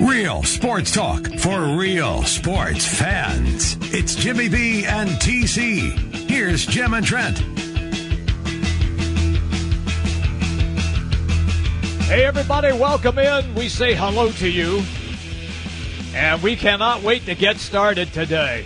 Real sports talk for real sports fans. It's Jimmy B and TC. Here's Jim and Trent. Hey, everybody, welcome in. We say hello to you. And we cannot wait to get started today.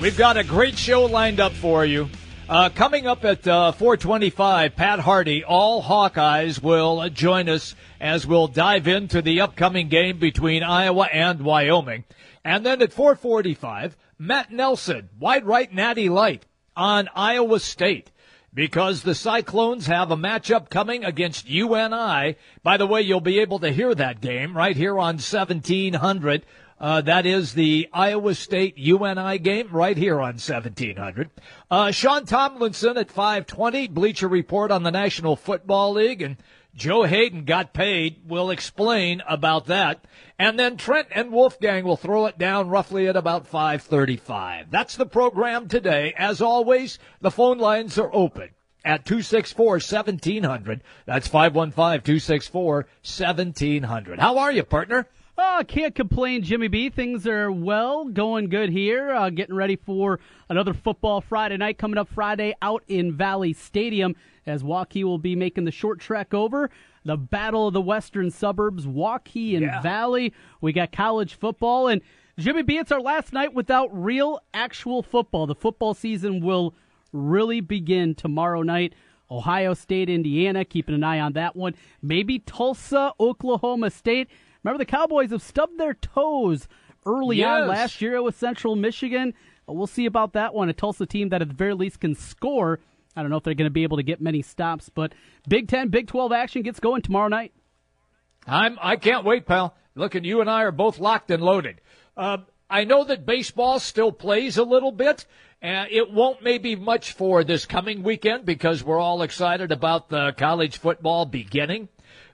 We've got a great show lined up for you. Uh, coming up at uh, 425, Pat Hardy, all Hawkeyes will join us as we'll dive into the upcoming game between Iowa and Wyoming. And then at 445, Matt Nelson, wide right natty light on Iowa State because the Cyclones have a matchup coming against UNI. By the way, you'll be able to hear that game right here on 1700 uh, that is the Iowa State UNI game right here on 1700. Uh, Sean Tomlinson at 520, Bleacher Report on the National Football League, and Joe Haden got paid. We'll explain about that. And then Trent and Wolfgang will throw it down roughly at about 535. That's the program today. As always, the phone lines are open at 264-1700. That's 515-264-1700. How are you, partner? Oh, can't complain, Jimmy B. Things are well, going good here. Uh, getting ready for another football Friday night coming up Friday out in Valley Stadium as Waukee will be making the short trek over. The Battle of the Western Suburbs, Waukee and yeah. Valley. We got college football. And Jimmy B, it's our last night without real, actual football. The football season will really begin tomorrow night. Ohio State, Indiana, keeping an eye on that one. Maybe Tulsa, Oklahoma State. Remember, the Cowboys have stubbed their toes early yes. on last year with Central Michigan. We'll see about that one. A Tulsa team that at the very least can score. I don't know if they're going to be able to get many stops, but Big Ten, Big Twelve action gets going tomorrow night. I'm I can't wait, pal. Look, and you and I are both locked and loaded. Uh, I know that baseball still plays a little bit. and it won't maybe much for this coming weekend because we're all excited about the college football beginning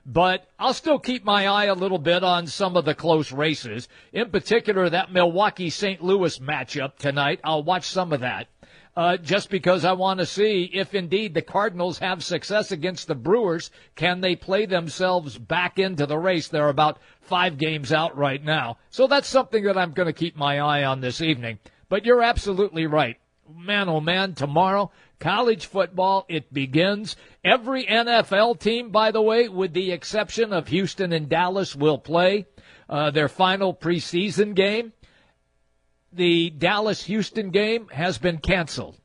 but I'll still keep my eye a little bit on some of the close races. In particular, that Milwaukee St. Louis matchup tonight. I'll watch some of that. Uh, just because I want to see if indeed the Cardinals have success against the Brewers. Can they play themselves back into the race? They're about five games out right now. So that's something that I'm going to keep my eye on this evening. But you're absolutely right. Man, oh man, tomorrow college football, it begins. Every NFL team, by the way, with the exception of Houston and Dallas, will play uh, their final preseason game. The Dallas Houston game has been canceled,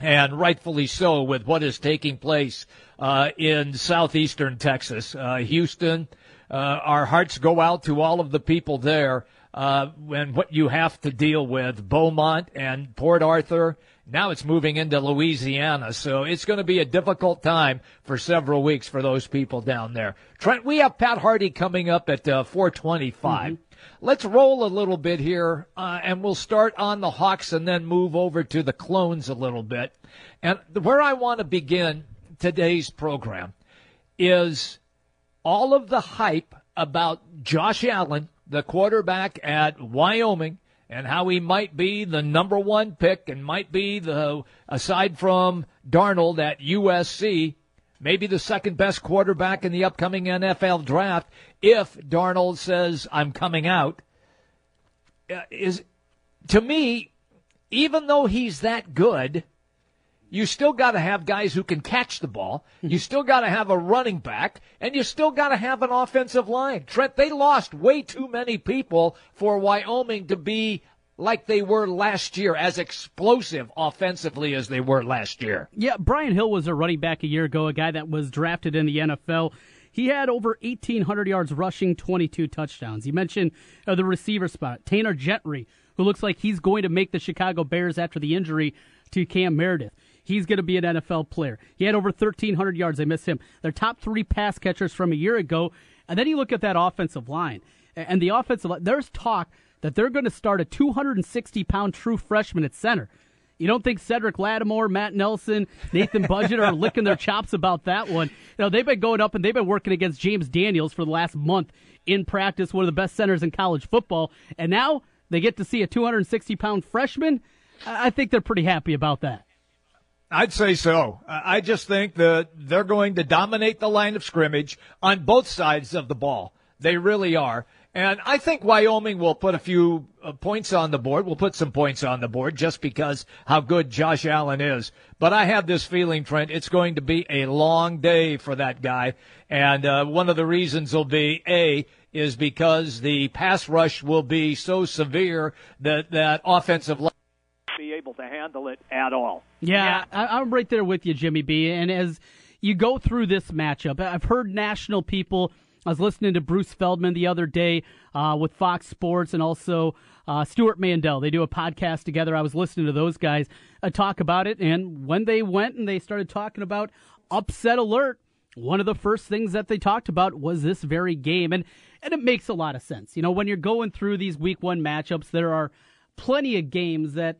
and rightfully so, with what is taking place uh, in southeastern Texas. Uh, Houston, uh, our hearts go out to all of the people there. Uh, and what you have to deal with, Beaumont and Port Arthur now it's moving into Louisiana, so it's going to be a difficult time for several weeks for those people down there. Trent, we have Pat Hardy coming up at uh, 425. Mm-hmm. Let's roll a little bit here, uh, and we'll start on the Hawks and then move over to the Clones a little bit. And where I want to begin today's program is all of the hype about Josh Allen, the quarterback at Wyoming – and how he might be the number one pick and might be the, aside from Darnold at USC, maybe the second best quarterback in the upcoming NFL draft if Darnold says, I'm coming out. Uh, is, to me, even though he's that good, you still got to have guys who can catch the ball. You still got to have a running back, and you still got to have an offensive line. Trent, they lost way too many people for Wyoming to be like they were last year, as explosive offensively as they were last year. Yeah, Brian Hill was a running back a year ago, a guy that was drafted in the NFL. He had over 1,800 yards rushing, 22 touchdowns. You mentioned uh, the receiver spot. Tanner Gentry, who looks like he's going to make the Chicago Bears after the injury to Cam Meredith. He's going to be an NFL player. He had over 1,300 yards. They miss him. Their top three pass catchers from a year ago. And then you look at that offensive line. And the offensive line, there's talk that they're going to start a 260 pound true freshman at center. You don't think Cedric Lattimore, Matt Nelson, Nathan Bazata are licking their chops about that one? You know, they've been going up and they've been working against James Daniels for the last month in practice, one of the best centers in college football. And now they get to see a 260 pound freshman. I think they're pretty happy about that. I'd say so. I just think that they're going to dominate the line of scrimmage on both sides of the ball. They really are. And I think Wyoming will put a few uh, points on the board. We'll put some points on the board just because how good Josh Allen is. But I have this feeling, Trent, it's going to be a long day for that guy. And uh, one of the reasons will be A, is because the pass rush will be so severe that that offensive line be able to handle it at all. Yeah, yeah. I, I'm right there with you, Jimmy B. And as you go through this matchup, I've heard national people. I was listening to Bruce Feldman the other day uh, with Fox Sports and also uh, Stewart Mandel. They do a podcast together. I was listening to those guys uh, talk about it. And when they went and they started talking about upset alert, one of the first things that they talked about was this very game. And, and it makes a lot of sense. You know, when you're going through these week one matchups, there are plenty of games that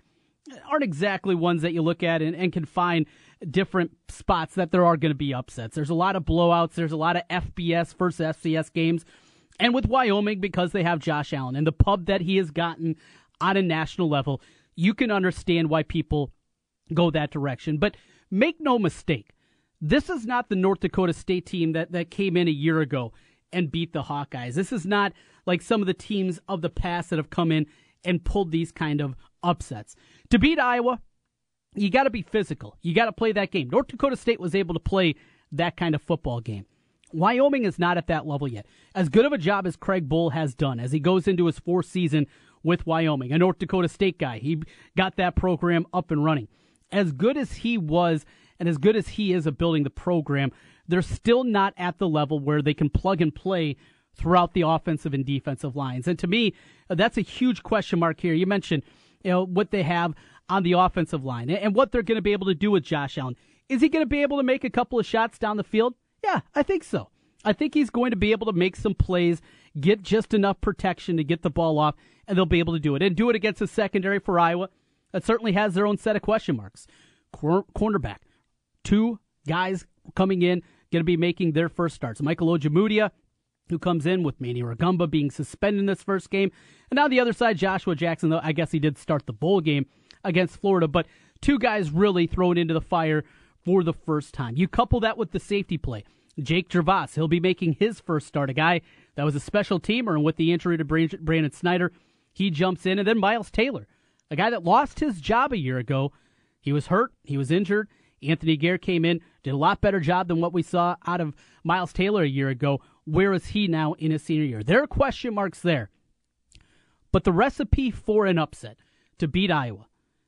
aren't exactly ones that you look at and, and can find different spots that there are going to be upsets. There's a lot of blowouts. There's a lot of FBS versus FCS games. And with Wyoming, because they have Josh Allen and the pub that he has gotten on a national level, you can understand why people go that direction. But make no mistake, this is not the North Dakota State team that, that came in a year ago and beat the Hawkeyes. This is not like some of the teams of the past that have come in and pulled these kind of upsets. To beat Iowa, you got to be physical. You got to play that game. North Dakota State was able to play that kind of football game. Wyoming is not at that level yet. As good of a job as Craig Bohl has done as he goes into his fourth season with Wyoming, a North Dakota State guy, he got that program up and running. As good as he was and as good as he is at building the program, they're still not at the level where they can plug and play throughout the offensive and defensive lines. And to me, that's a huge question mark here. You mentioned, you know, what they have on the offensive line and what they're going to be able to do with Josh Allen. Is he going to be able to make a couple of shots down the field? Yeah, I think so. I think he's going to be able to make some plays, get just enough protection to get the ball off, and they'll be able to do it. And do it against the secondary for Iowa. That certainly has their own set of question marks. Cor- cornerback, two guys coming in, going to be making their first starts. Michael Ojemudia, who comes in with Manny Rugamba being suspended in this first game. And now the other side, Joshua Jackson, though I guess he did start the bowl game against Florida, but two guys really thrown into the fire for the first time. You couple that with the safety play. Jake Gervase, he'll be making his first start. A guy that was a special teamer, and with the injury to Brandon Snyder, he jumps in. And then Miles Taylor, a guy that lost his job a year ago. He was hurt, he was injured. Anthony Gair came in, did a lot better job than what we saw out of Miles Taylor a year ago. Where is he now in his senior year? There are question marks there. But the recipe for an upset to beat Iowa,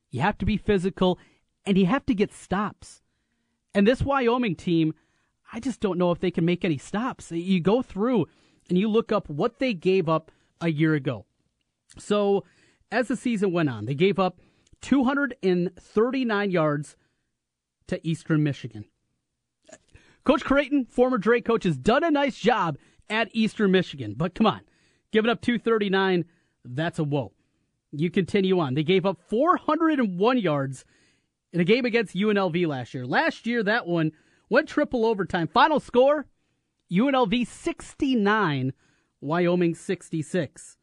you have to be physical and you have to get stops. And this Wyoming team, I just don't know if they can make any stops. You go through and you look up what they gave up a year ago. So as the season went on, they gave up 239 yards to Eastern Michigan. Coach Creighton, former Drake coach, has done a nice job at Eastern Michigan, but come on, giving up 239, that's a whoa. You continue on. They gave up 401 yards in a game against UNLV last year. Last year, that one went triple overtime. Final score UNLV 69, Wyoming 66.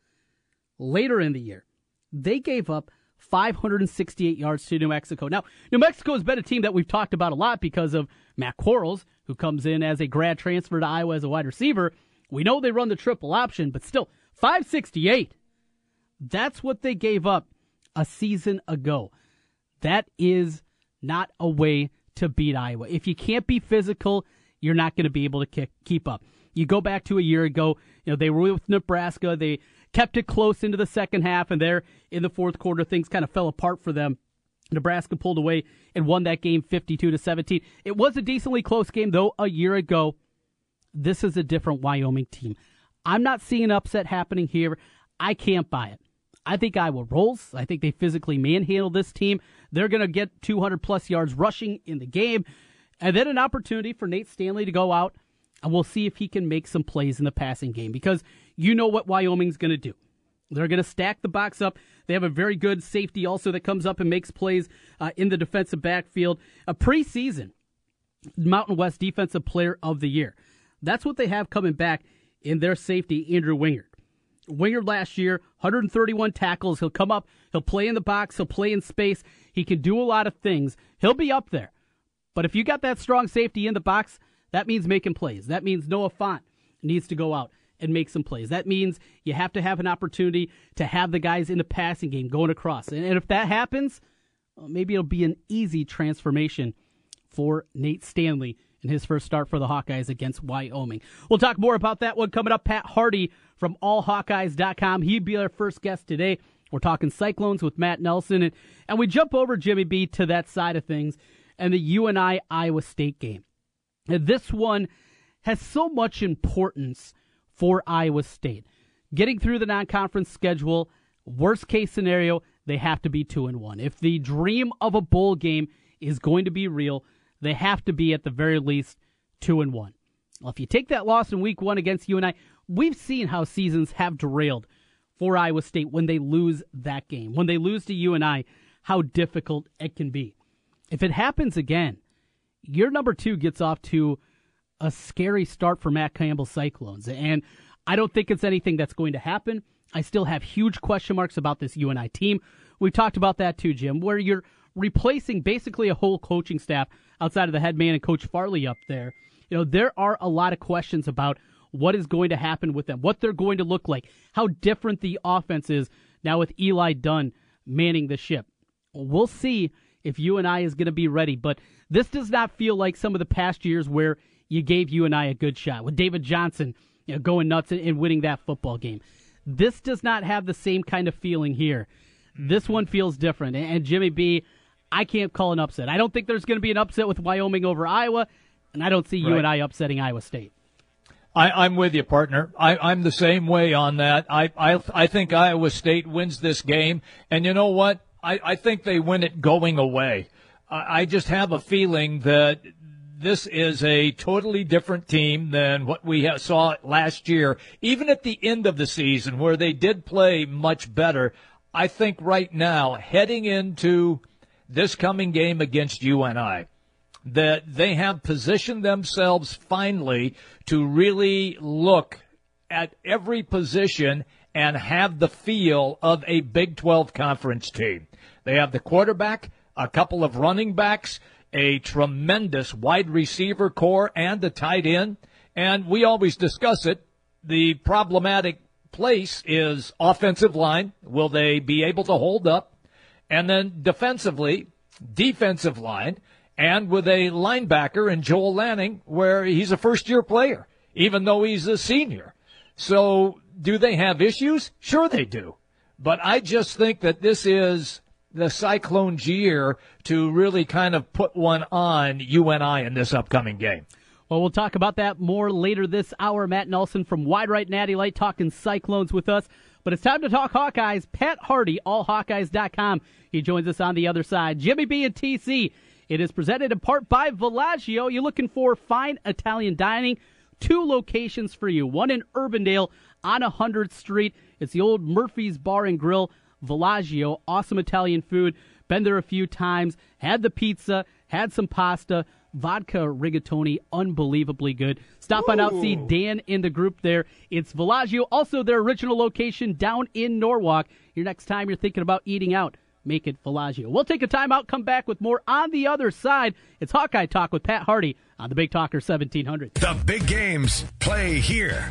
Later in the year, they gave up 568 yards to New Mexico. Now, New Mexico has been a team that we've talked about a lot because of Matt Quarells, who comes in as a grad transfer to Iowa as a wide receiver. We know they run the triple option, but still, 568. That's what they gave up a season ago. That is not a way to beat Iowa. If you can't be physical, you're not going to be able to kick, keep up. You go back to a year ago, you know, they were with Nebraska. They kept it close into the second half, and there in the fourth quarter, things kind of fell apart for them. Nebraska pulled away and won that game 52 to 17. It was a decently close game though a year ago. This is a different Wyoming team. I'm not seeing an upset happening here. I can't buy it. I think Iowa rolls. I think they physically manhandle this team. They're going to get 200 plus yards rushing in the game. And then an opportunity for Nate Stanley to go out, and we'll see if he can make some plays in the passing game because you know what Wyoming's going to do. They're going to stack the box up. They have a very good safety also that comes up and makes plays uh, in the defensive backfield. A preseason Mountain West Defensive Player of the Year. That's what they have coming back in their safety, Andrew Wingard. Wingard last year, 131 tackles. He'll come up, he'll play in the box, he'll play in space. He can do a lot of things. He'll be up there. But if you got that strong safety in the box, that means making plays. That means Noah Fant needs to go out and make some plays. That means you have to have an opportunity to have the guys in the passing game going across. And, and if that happens, well, maybe it'll be an easy transformation for Nate Stanley in his first start for the Hawkeyes against Wyoming. We'll talk more about that one coming up. Pat Hardy from allhawkeyes.com. He'd be our first guest today. We're talking Cyclones with Matt Nelson. And, and we jump over, Jimmy B, to that side of things and the UNI Iowa State game. This one has so much importance for Iowa State. Getting through the non conference schedule, worst case scenario, they have to be 2 and 1. If the dream of a bowl game is going to be real, they have to be at the very least 2 and 1. Well, if you take that loss in week 1 against UNI, we've seen how seasons have derailed for Iowa State when they lose that game. When they lose to UNI, how difficult it can be. If it happens again, your number 2 gets off to a scary start for Matt Campbell Cyclones. And I don't think it's anything that's going to happen. I still have huge question marks about this UNI team. We've talked about that too, Jim, where you're replacing basically a whole coaching staff outside of the head man and Coach Farley up there. You know, there are a lot of questions about what is going to happen with them, what they're going to look like, how different the offense is now with Eli Dunn manning the ship. We'll see if UNI is going to be ready, but this does not feel like some of the past years where you gave UNI a good shot with David Johnson you know, going nuts and winning that football game. This does not have the same kind of feeling here. This one feels different. And Jimmy B, I can't call an upset. I don't think there's going to be an upset with Wyoming over Iowa, and I don't see you right. I upsetting Iowa State. I, am with you, partner. I, am the same way on that. I, I, I think Iowa State wins this game, and you know what? I, I think they win it going away. I, I just have a feeling that this is a totally different team than what we saw last year. Even at the end of the season, where they did play much better, I think right now, heading into this coming game against UNI, that they have positioned themselves finally to really look at every position and have the feel of a Big 12 conference team. They have the quarterback, a couple of running backs, a tremendous wide receiver core and a tight end. And we always discuss it. The problematic place is offensive line. Will they be able to hold up? And then defensively, defensive line, and with a linebacker in Joel Lanning, where he's a first year player, even though he's a senior. So do they have issues? Sure they do. But I just think that this is the Cyclones year to really kind of put one on UNI in this upcoming game. Well, we'll talk about that more later this hour. Matt Nelson from Wide Right Natty Light talking Cyclones with us. But it's time to talk Hawkeyes. Pat Hardy, allhawkeyes.com. He joins us on the other side. Jimmy B and TC. It is presented in part by Villaggio. You're looking for fine Italian dining. Two locations for you. One in Urbandale on 100th Street. It's the old Murphy's Bar and Grill. Villaggio, awesome Italian food. Been there a few times. Had the pizza, had some pasta, vodka rigatoni, unbelievably good. Stop Ooh. on out, see Dan in the group there. It's Villaggio, also their original location down in Norwalk. Your next time you're thinking about eating out, make it Villaggio. We'll take a time out, come back with more on the other side. It's Hawkeye Talk with Pat Hardy on the Big Talker 1700. The big games play here.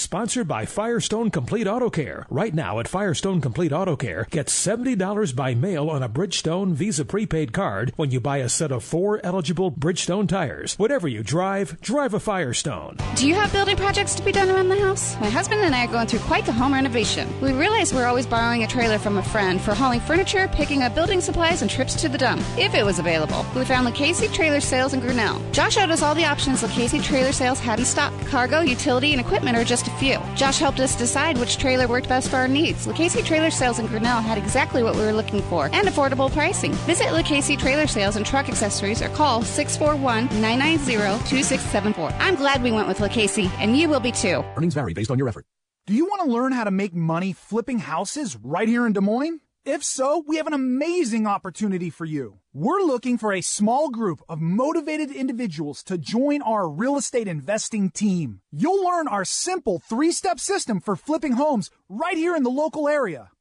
Sponsored by Firestone Complete Auto Care. Right now at Firestone Complete Auto Care, get $70 by mail on a Bridgestone Visa prepaid card when you buy a set of four eligible Bridgestone tires. Whatever you drive, drive a Firestone. Do you have building projects to be done around the house? My husband and I are going through quite the home renovation. We realize we're always borrowing a trailer from a friend for hauling furniture, picking up building supplies, and trips to the dump, if it was available. We found Lucchese Trailer Sales in Grinnell. Josh showed us all the options Lucchese Trailer Sales had in stock. Cargo, utility, and equipment are just a few. Josh helped us decide which trailer worked best for our needs. Lucchese Trailer Sales in Grinnell had exactly what we were looking for and affordable pricing. Visit Lucchese Trailer Sales and Truck Accessories or call 641 990 2674. I'm glad we went with Lucchese, and you will be too. Earnings vary based on your effort. Do you want to learn how to make money flipping houses right here in Des Moines? If so, we have an amazing opportunity for you. We're looking for a small group of motivated individuals to join our real estate investing team. You'll learn our simple three step system for flipping homes right here in the local area.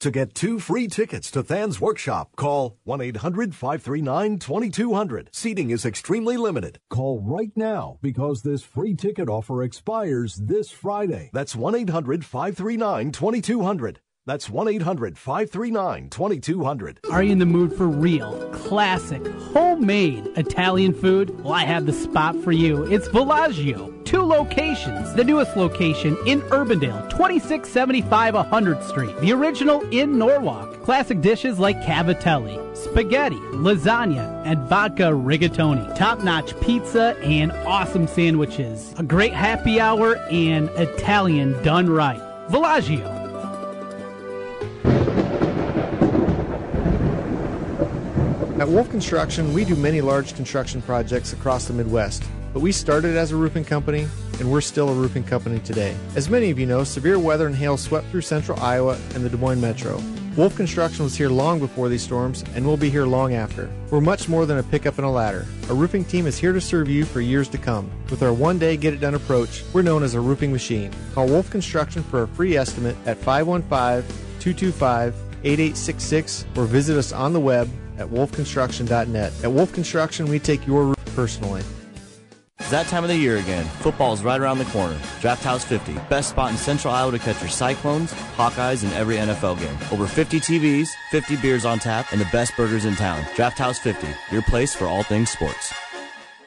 To get two free tickets to Than's workshop, call 1 800 539 2200. Seating is extremely limited. Call right now because this free ticket offer expires this Friday. That's 1 800 539 2200. That's 1 800 539 2200. Are you in the mood for real, classic, homemade Italian food? Well, I have the spot for you. It's Villaggio. Two locations. The newest location in Urbandale, 2675 100th Street. The original in Norwalk. Classic dishes like cavatelli, spaghetti, lasagna, and vodka rigatoni. Top notch pizza and awesome sandwiches. A great happy hour and Italian done right. Villaggio. At Wolf Construction, we do many large construction projects across the Midwest, but we started as a roofing company and we're still a roofing company today. As many of you know, severe weather and hail swept through central Iowa and the Des Moines metro. Wolf Construction was here long before these storms and will be here long after. We're much more than a pickup and a ladder. Our roofing team is here to serve you for years to come. With our one day get it done approach, we're known as a roofing machine. Call Wolf Construction for a free estimate at 515 225 8866 or visit us on the web at wolfconstruction.net. At Wolf Construction, we take your roof personally. It's that time of the year again. Football is right around the corner. Draft House 50, best spot in Central Iowa to catch your Cyclones, Hawkeyes, and every NFL game. Over 50 TVs, 50 beers on tap, and the best burgers in town. Draft House 50, your place for all things sports.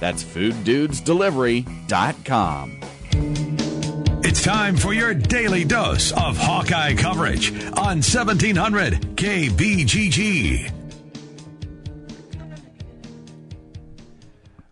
That's fooddudesdelivery.com. It's time for your daily dose of Hawkeye coverage on 1700 KBGG.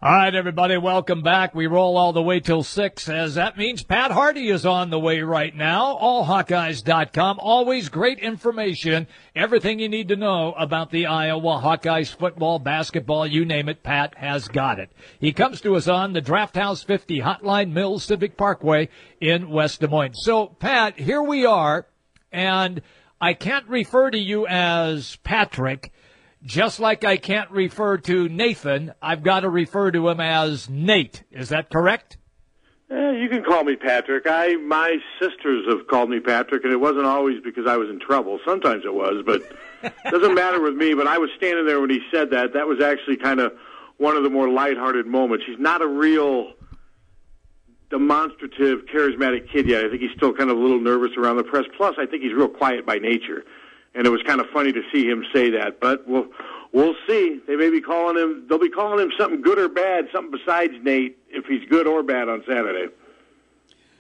All right, everybody, welcome back. We roll all the way till six, as that means Pat Hardy is on the way right now. AllHawkeyes.com. Always great information. Everything you need to know about the Iowa Hawkeyes football, basketball, you name it, Pat has got it. He comes to us on the Draft House 50 Hotline Mills Civic Parkway in West Des Moines. So, Pat, here we are, and I can't refer to you as Patrick just like I can't refer to Nathan, I've got to refer to him as Nate. Is that correct? Eh, you can call me Patrick. I my sisters have called me Patrick, and it wasn't always because I was in trouble. Sometimes it was, but it doesn't matter with me. But I was standing there when he said that. That was actually kind of one of the more lighthearted moments. He's not a real demonstrative, charismatic kid yet. I think he's still kind of a little nervous around the press. Plus, I think he's real quiet by nature, and it was kind of funny to see him say that. But we'll we'll see. They may be calling him. They'll be calling him something good or bad, something besides Nate, if he's good or bad on Saturday.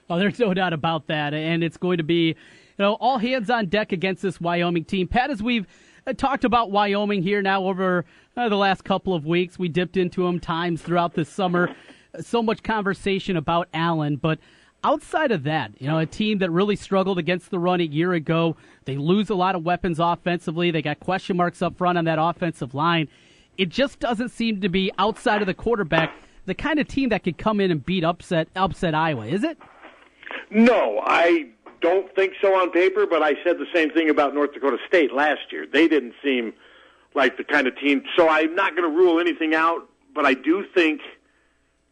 Oh, there's no doubt about that, and it's going to be, you know, all hands on deck against this Wyoming team. Pat, as we've uh, talked about Wyoming here now over uh, the last couple of weeks, we dipped into them times throughout the summer. So much conversation about Allen, but outside of that, you know, a team that really struggled against the run a year ago, they lose a lot of weapons offensively. They got question marks up front on that offensive line. It just doesn't seem to be outside of the quarterback the kind of team that could come in and beat upset upset Iowa, is it? No, I don't think so on paper, but I said the same thing about North Dakota State last year. They didn't seem like the kind of team. So I'm not going to rule anything out, but I do think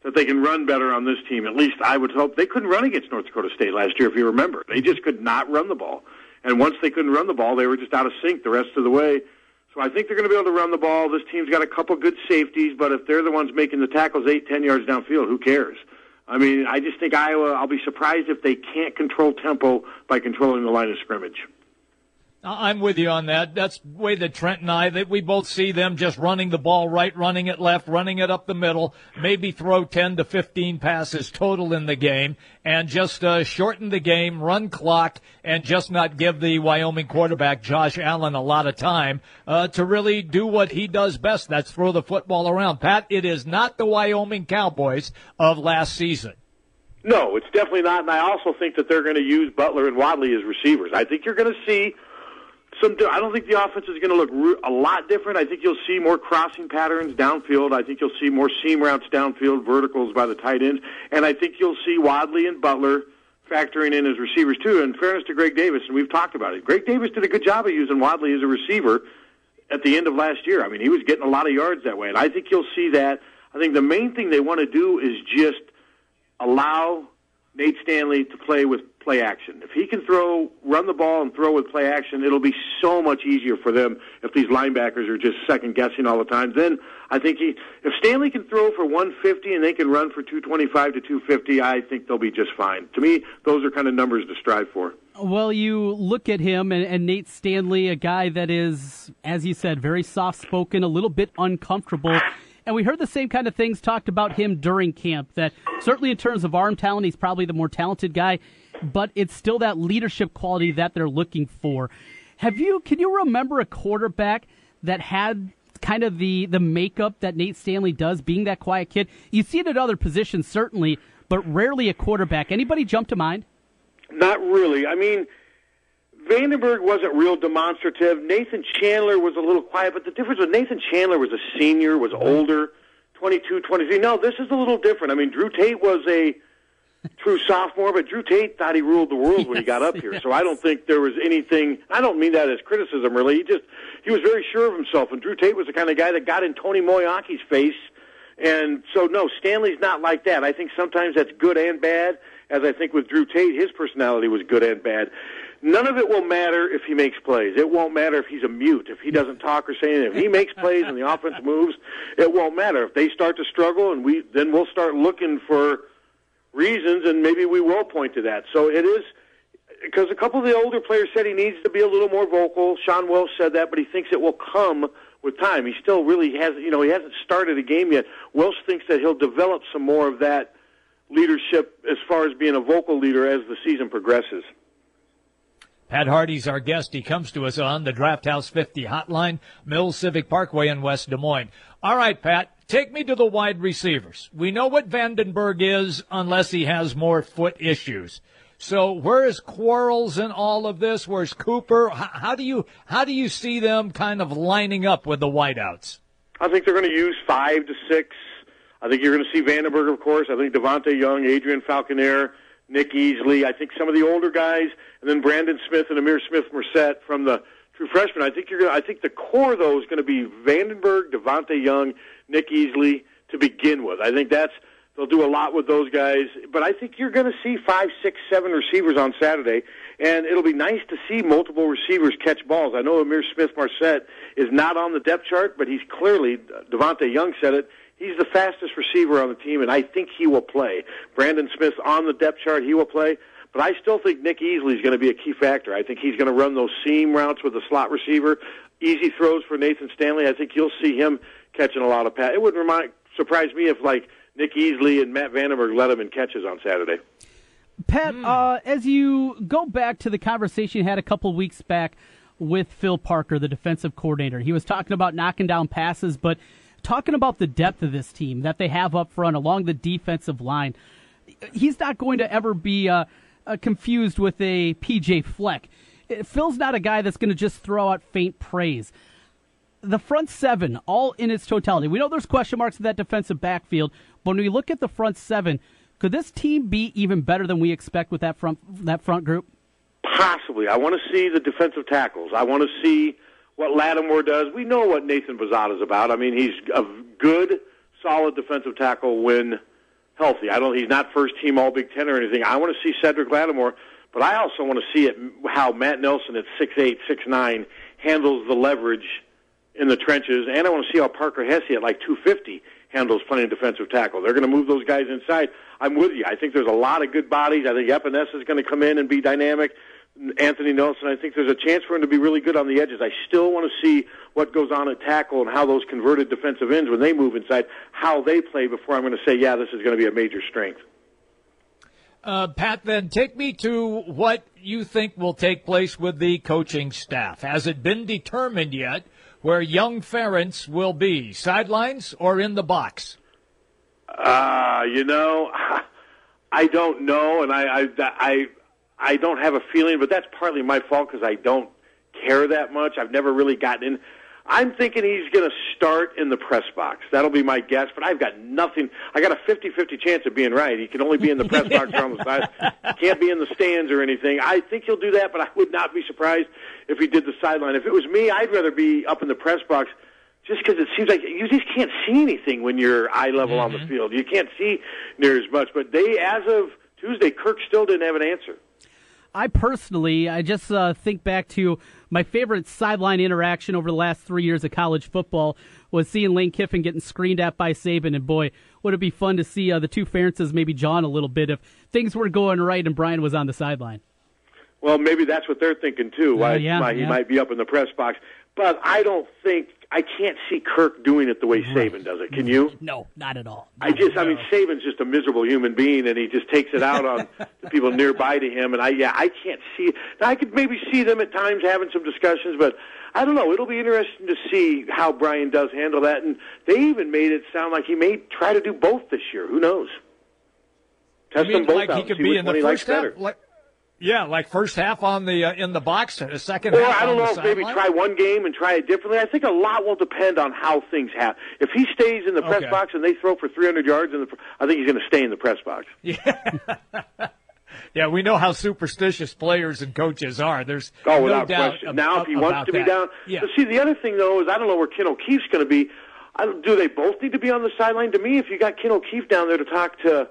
that they can run better on this team. At least I would hope. They couldn't run against North Dakota State last year, if you remember. They just could not run the ball. And once they couldn't run the ball, they were just out of sync the rest of the way. So I think they're going to be able to run the ball. This team's got a couple good safeties, but if they're the ones making the tackles eight, ten yards downfield, who cares? I mean, I just think Iowa, I'll be surprised if they can't control tempo by controlling the line of scrimmage. I'm with you on that. That's the way that Trent and I that we both see them just running the ball right, running it left, running it up the middle, maybe throw 10 to 15 passes total in the game, and just uh, shorten the game, run clock, and just not give the Wyoming quarterback Josh Allen a lot of time uh, to really do what he does best. That's throw the football around. Pat, it is not the Wyoming Cowboys of last season. No, it's definitely not. And I also think that they're going to use Butler and Wadley as receivers. I think you're going to see some. I don't think the offense is going to look a lot different. I think you'll see more crossing patterns downfield. I think you'll see more seam routes downfield, verticals by the tight ends, and I think you'll see Wadley and Butler factoring in as receivers too. In fairness to Greg Davis, and we've talked about it, Greg Davis did a good job of using Wadley as a receiver at the end of last year. I mean, he was getting a lot of yards that way, and I think you'll see that. I think the main thing they want to do is just allow Nate Stanley to play with play action. If he can throw, run the ball and throw with play action, it'll be so much easier for them if these linebackers are just second guessing all the time. Then I think he, if Stanley can throw for 150 and they can run for 225 to 250, I think they'll be just fine. To me, those are kind of numbers to strive for. Well, you look at him and, and Nate Stanley, a guy that is, as you said, very soft spoken, a little bit uncomfortable. And we heard the same kind of things talked about him during camp. That certainly in terms of arm talent, he's probably the more talented guy but it's still that leadership quality that they're looking for. Have you? Can you remember a quarterback that had kind of the the makeup that Nate Stanley does, being that quiet kid? You see it at other positions certainly, but rarely a quarterback. Anybody jump to mind? Not really. I mean. Vandenberg wasn't real demonstrative. Nathan Chandler was a little quiet, but the difference was Nathan Chandler was a senior, was older, 22, 23. No, this is a little different. I mean, Drew Tate was a true sophomore, but Drew Tate thought he ruled the world yes, when he got up here. Yes. So I don't think there was anything. I don't mean that as criticism, really. He just he was very sure of himself, and Drew Tate was the kind of guy that got in Tony Moeaki's face. And so, no, Stanley's not like that. I think sometimes that's good and bad. As I think with Drew Tate, his personality was good and bad. None of it will matter if he makes plays. It won't matter if he's a mute, if he doesn't talk or say anything. If he makes plays and the offense moves, it won't matter. If they start to struggle, and we then we'll start looking for reasons, and maybe we will point to that. So it is because a couple of the older players said he needs to be a little more vocal. Sean Welsh said that, but he thinks it will come with time. He still really has, you know, he hasn't started a game yet. Welsh thinks that he'll develop some more of that leadership as far as being a vocal leader as the season progresses. Pat Hardy's our guest. He comes to us on the Draft House 50 hotline, Mill Civic Parkway in West Des Moines. All right, Pat, take me to the wide receivers. We know what VandeBerg is unless he has more foot issues. So where is Quarells in all of this? Where's Cooper? How, do you how do you see them kind of lining up with the wideouts? I think they're going to use five to six. I think you're going to see VandeBerg, of course. I think Devontae Young, Adrian Falconer, Nick Easley. I think some of the older guys, and then Brandon Smith and Ihmir Smith-Marsette from the true freshmen. I think you're going. I think the core though is going to be VandeBerg, Devontae Young, Nick Easley to begin with. I think that's They'll do a lot with those guys, but I think you're going to see five, six, seven receivers on Saturday, and it'll be nice to see multiple receivers catch balls. I know Ihmir Smith Marsette is not on the depth chart, but he's clearly Devontae Young said it. He's the fastest receiver on the team, and I think he will play. Brandon Smith on the depth chart, he will play. But I still think Nick Easley is going to be a key factor. I think he's going to run those seam routes with the slot receiver, easy throws for Nathan Stanley. I think you'll see him catching a lot of pass. It wouldn't remind, surprise me if like Nick Easley and Matt VandeBerg led him in catches on Saturday. Pat, uh, as you go back to the conversation you had a couple weeks back with Phil Parker, the defensive coordinator, he was talking about knocking down passes, but talking about the depth of this team that they have up front along the defensive line. He's not going to ever be uh, uh, confused with a PJ Fleck. Phil's not a guy that's going to just throw out faint praise. The front seven, all in its totality. We know there's question marks in that defensive backfield, but when we look at the front seven, could this team be even better than we expect with that front that front group? Possibly. I want to see the defensive tackles. I want to see what Lattimore does. We know what Nathan Bazata is about. I mean, he's a good, solid defensive tackle when healthy. I don't. He's not first team All Big Ten or anything. I want to see Cedric Lattimore, but I also want to see it how Matt Nelson at six eight, six nine handles the leverage in the trenches, and I want to see how Parker Hesse at like two fifty handles playing defensive tackle. They're going to move those guys inside. I'm with you. I think there's a lot of good bodies. I think Epenesa is going to come in and be dynamic. Anthony Nelson, I think there's a chance for him to be really good on the edges. I still want to see what goes on at tackle and how those converted defensive ends, when they move inside, how they play before I'm going to say, yeah, this is going to be a major strength. Uh, Pat, then take me to what you think will take place with the coaching staff. Has it been determined yet where young Ferentz will be, sidelines or in the box? Uh, you know, I don't know, and I, I, I I don't have a feeling, but that's partly my fault because I don't care that much. I've never really gotten in. I'm thinking he's going to start in the press box. That'll be my guess, but I've got nothing. I got a 50-50 chance of being right. He can only be in the press box or on the side. Can't be in the stands or anything. I think he'll do that, but I would not be surprised if he did the sideline. If it was me, I'd rather be up in the press box just because it seems like you just can't see anything when you're eye level mm-hmm. on the mm-hmm. field. You can't see near as much. But they, as of Tuesday, Kirk still didn't have an answer. I personally, I just uh, think back to my favorite sideline interaction over the last three years of college football was seeing Lane Kiffin getting screened at by Saban, and boy, would it be fun to see uh, the two Ferentzes maybe John a little bit if things were going right and Brian was on the sideline. Well, maybe that's what they're thinking too. Why, uh, yeah, why he yeah. might be up in the press box, but I don't think I can't see Kirk doing it the way Saban does it. Can you? No, not at all. I just, I mean, Saban's just a miserable human being, and he just takes it out on the people nearby to him. And I, yeah, I can't see. Now, I could maybe see them at times having some discussions, but I don't know. It'll be interesting to see how Brian does handle that. And they even made it sound like he may try to do both this year. Who knows? Test them both like out. He could see be in the first likes half, better. like, yeah, like first half on the uh, in the box, a second or half. I don't on know if maybe sideline? try one game and try it differently. I think a lot will depend on how things happen. If he stays in the press Okay. box and they throw for 300 yards, in the, I think he's going to stay in the press box. Yeah. yeah, we know how superstitious players and coaches are. There's Oh, no without doubt question. ab- now, if he wants to be down, yeah. but see, the other thing though is I don't know where Ken O'Keefe's going to be. I do they both need to be on the sideline? To me, if you got Ken O'Keefe down there to talk to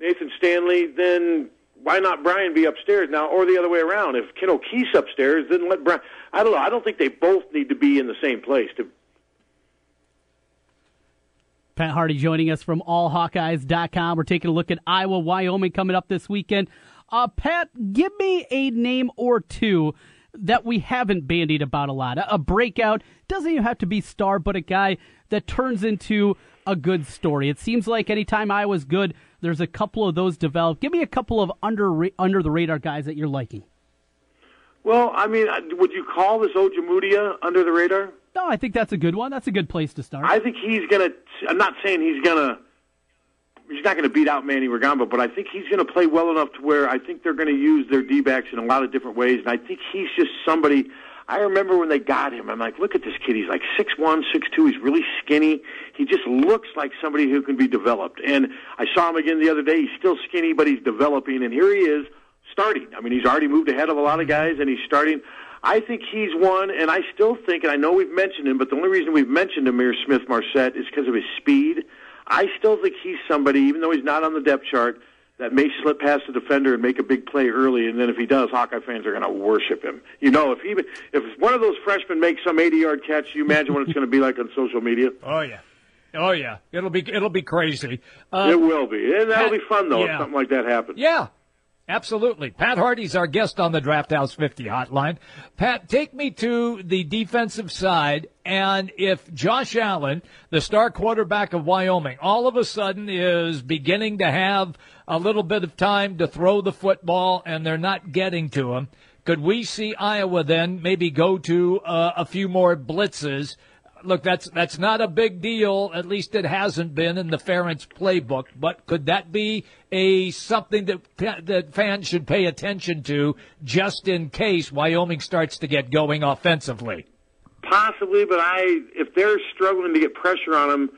Nathan Stanley, then why not Brian be upstairs now, or the other way around? If Ken O'Keefe's upstairs, then let Brian. I don't know. I don't think they both need to be in the same place. To Pat Hardy joining us from allhawkeyes.com. We're taking a look at Iowa, Wyoming coming up this weekend. Uh, Pat, give me a name or two that we haven't bandied about a lot. A, breakout doesn't even have to be star, but a guy that turns into a good story. It seems like anytime Iowa's good, there's a couple of those developed. Give me a couple of under under the radar guys that you're liking. well, I mean, would you call this Ojemudia under the radar? No, I think that's a good one. That's a good place to start. I think he's going to. I'm not saying he's going to. He's not going to beat out Manny Rugamba, but I think he's going to play well enough to where I think they're going to use their D backs in a lot of different ways. And I think he's just somebody. I remember when they got him. I'm like, look at this kid. He's like six one, six two. He's really skinny. He just looks like somebody who can be developed. And I saw him again the other day. He's still skinny, but he's developing. And here he is starting. I mean, he's already moved ahead of a lot of guys, and he's starting. I think he's one, and I still think, and I know we've mentioned him, but the only reason we've mentioned Ihmir Smith Marsette is because of his speed. I still think he's somebody, even though he's not on the depth chart, that may slip past the defender and make a big play early, and then if he does, Hawkeye fans are going to worship him. You know, if he if one of those freshmen makes some 80 yard catch, you imagine what it's going to be like on social media. Oh yeah. Oh yeah, it'll be it'll be crazy. Uh, it will be, and that'll be fun though yeah. if something like that happens. Yeah, absolutely. Pat Hardy's our guest on the Draft House 50 hotline. Pat, take me to the defensive side, and if Josh Allen, the star quarterback of Wyoming, all of a sudden is beginning to have a little bit of time to throw the football, and they're not getting to him. Could we see Iowa then maybe go to uh, a few more blitzes? Look, that's that's not a big deal. At least it hasn't been in the Ferentz playbook. But could that be a something that that fans should pay attention to, just in case Wyoming starts to get going offensively? Possibly, but I if they're struggling to get pressure on them,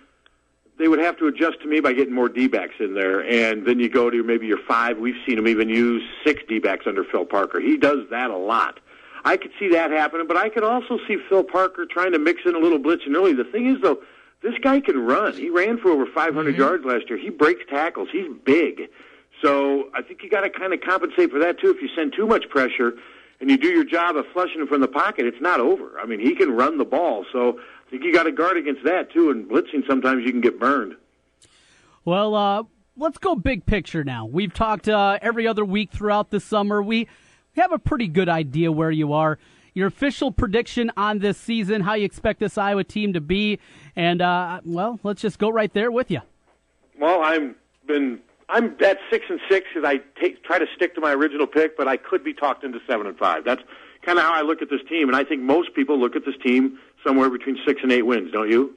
they would have to adjust to me by getting more D backs in there, and then you go to maybe your five. We've seen them even use six D backs under Phil Parker. He does that a lot. I could see that happening, but I could also see Phil Parker trying to mix in a little blitzing early. The thing is, though, this guy can run. He ran for over 500 mm-hmm. yards last year. He breaks tackles. He's big. So I think you got to kind of compensate for that too. If you send too much pressure and you do your job of flushing him from the pocket, it's not over. I mean, he can run the ball. So I think you got to guard against that too. And blitzing, sometimes you can get burned. Well, uh, let's go big picture now. We've talked uh, every other week throughout the summer. We have a pretty good idea where you are. Your official prediction on this season, how you expect this Iowa team to be, and uh, well, let's just go right there with you. Well, I'm been I'm at six and six because I take, try to stick to my original pick, but I could be talked into seven and five. That's kind of how I look at this team, and I think most people look at this team somewhere between six and eight wins. Don't you?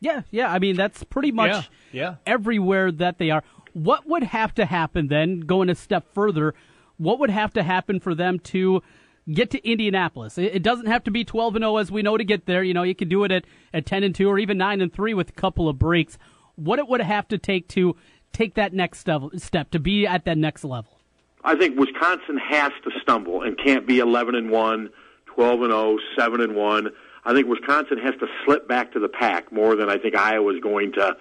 Yeah, yeah. I mean, that's pretty much yeah, yeah. everywhere that they are. What would have to happen then, going a step further? What would have to happen for them to get to Indianapolis? It doesn't have to be 12 and 0 as we know to get there. You know, you can do it at, at 10 and 2 or even 9 and 3 with a couple of breaks. What it would have to take to take that next step to be at that next level? I think Wisconsin has to stumble and can't be 11 and 1, 12 and 0, 7 and 1. I think Wisconsin has to slip back to the pack more than I think Iowa is going to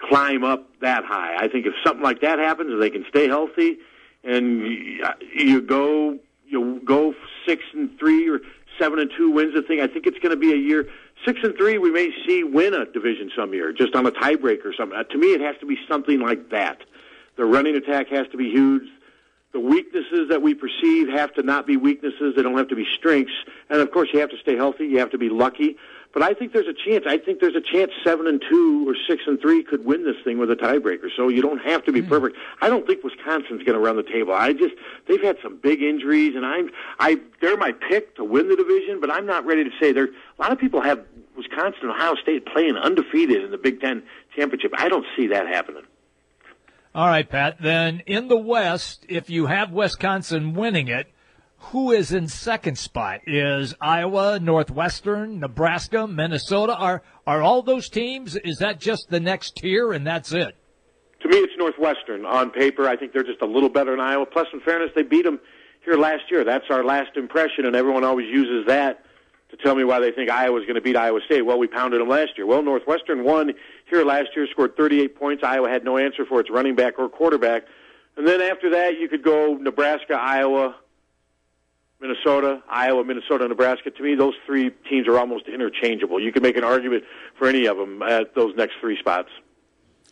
climb up that high. I think if something like that happens, if they can stay healthy and you go you go six and three or seven and two wins the thing. I think it's going to be a year six and three. We may see win a division some year just on a tiebreaker or something. Uh, to me, it has to be something like that. The running attack has to be huge. The weaknesses that we perceive have to not be weaknesses. They don't have to be strengths. And of course, you have to stay healthy. You have to be lucky. But I think there's a chance. I think there's a chance seven and two or six and three could win this thing with a tiebreaker. So you don't have to be mm. perfect. I don't think Wisconsin's going to run the table. I just they've had some big injuries, and I'm I they're my pick to win the division. But I'm not ready to say they're. A lot of people have Wisconsin and Ohio State playing undefeated in the Big Ten championship. I don't see that happening. All right, Pat. Then in the West, if you have Wisconsin winning it who is in second spot? Is Iowa, Northwestern, Nebraska, Minnesota? Are are all those teams? Is that just the next tier and that's it? To me, it's Northwestern on paper. I think they're just a little better than Iowa. Plus, in fairness, they beat them here last year. That's our last impression, and everyone always uses that to tell me why they think Iowa's going to beat Iowa State. Well, we pounded them last year. Well, Northwestern won here last year, scored 38 points. Iowa had no answer for its running back or quarterback. And then after that, you could go Nebraska, Iowa, Minnesota, Iowa, Minnesota, Nebraska. To me, those three teams are almost interchangeable. You can make an argument for any of them at those next three spots.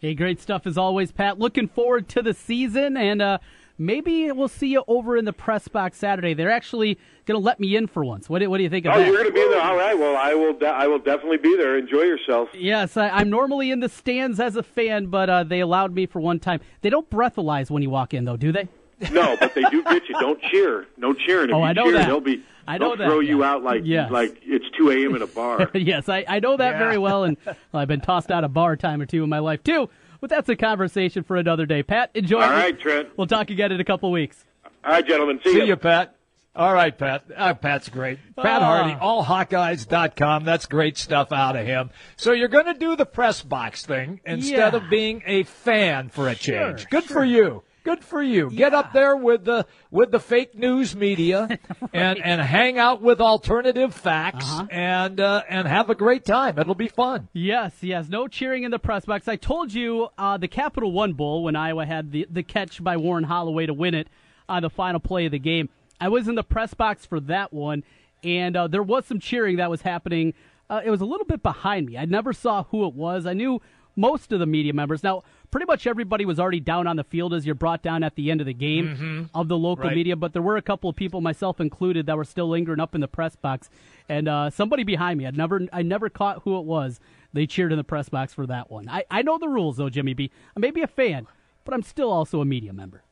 Hey, great stuff as always, Pat. Looking forward to the season, and uh, maybe we'll see you over in the press box Saturday. They're actually going to let me in for once. What do, what do you think of oh, that? Oh, you're going to be there. All right. Well, I will. De- I will definitely be there. Enjoy yourself. Yes, I, am normally in the stands as a fan, but uh, they allowed me for one time. They don't breathalyze when you walk in, though, do they? no, but they do get you. Don't cheer. No cheering. If oh, you I know cheer, that. They'll be. I know they'll throw that, you yeah. out like yes. like it's two a.m. in a bar. yes, I, I know that yeah. very well, and well, I've been tossed out a bar time or two in my life too. But that's a conversation for another day. Pat, enjoy. All right, Trent. We'll talk again in a couple weeks. All right, gentlemen. See, See you. you, Pat. All right, Pat. Uh, Pat's great. Pat Ah. Harty, allhawkeyes.com. That's great stuff out of him. So you're going to do the press box thing instead Yeah. of being a fan for a Sure, change. Good sure. for you. Good for you. Get up there with the with the fake news media and and hang out with alternative facts Uh-huh. and uh, and have a great time. It'll be fun. Yes, yes. No cheering in the press box. I told you uh, the Capital One Bowl when Iowa had the, the catch by Warren Holloway to win it on the final play of the game. I was in the press box for that one, and uh, there was some cheering that was happening. Uh, it was a little bit behind me. I never saw who it was. I knew most of the media members. Now, pretty much everybody was already down on the field as you're brought down at the end of the game Mhm. of the local Right. media, but there were a couple of people, myself included, that were still lingering up in the press box. And uh, somebody behind me, I never, I never caught who it was. They cheered in the press box for that one. I, I know the rules though, Jimmy B. I may be a fan, but I'm still also a media member.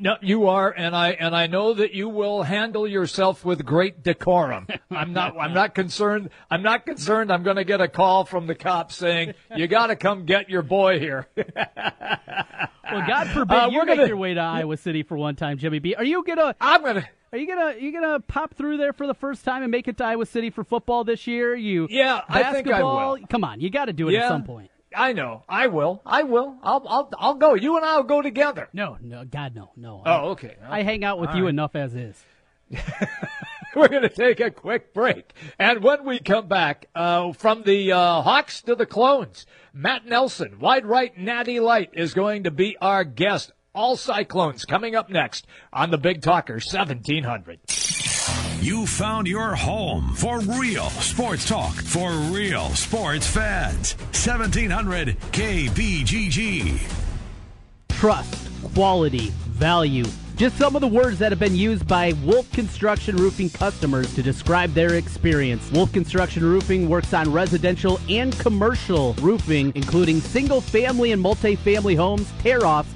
No, you are, and I and I know that you will handle yourself with great decorum. I'm not. I'm not concerned. I'm not concerned. I'm going to get a call from the cops saying you got to come get your boy here. Well, God forbid Uh, you make gonna- your way to Iowa City for one time, Jimmy B. Are you gonna? I'm gonna. Are you gonna? You gonna pop through there for the first time and make it to Iowa City for football this year? You? Yeah, I think I will. Come on, you got to do it Yeah. at some point. I know. I will. I will. I'll. I'll. I'll go. You and I will go together. No, no, God, no, no. Oh, okay. I hang out with All you right. enough as is. We're going to take a quick break. And when we come back, uh, from the uh, Hawks to the Clones, Matt Nelson, wide right natty light, is going to be our guest. All Cyclones coming up next on the Big Talker 1700. You found your home for real sports talk for real sports fans. 1700 KBGG. Trust, quality, value. Just some of the words that have been used by Wolf Construction Roofing customers to describe their experience. Wolf Construction Roofing works on residential and commercial roofing, including single family and multi-family homes, tear offs,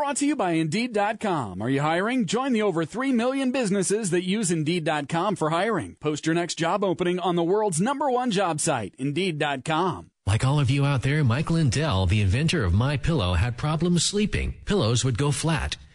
Brought to you by Indeed.com. Are you hiring? Join the over 3 million businesses that use Indeed.com for hiring. Post your next job opening on the world's number one job site, Indeed.com. Like all of you out there, Mike Lindell, the inventor of My Pillow, had problems sleeping. Pillows would go flat.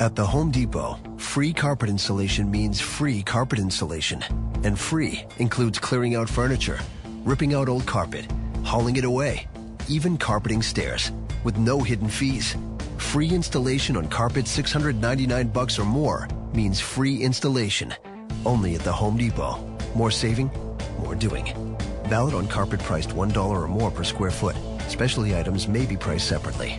At the Home Depot, free carpet installation means free carpet installation. And free includes clearing out furniture, ripping out old carpet, hauling it away, even carpeting stairs, with no hidden fees. Free installation on carpet 699 bucks or more means free installation. Only at the Home Depot. More saving, more doing. Valid on carpet priced $1 or more per square foot. Specialty items may be priced separately.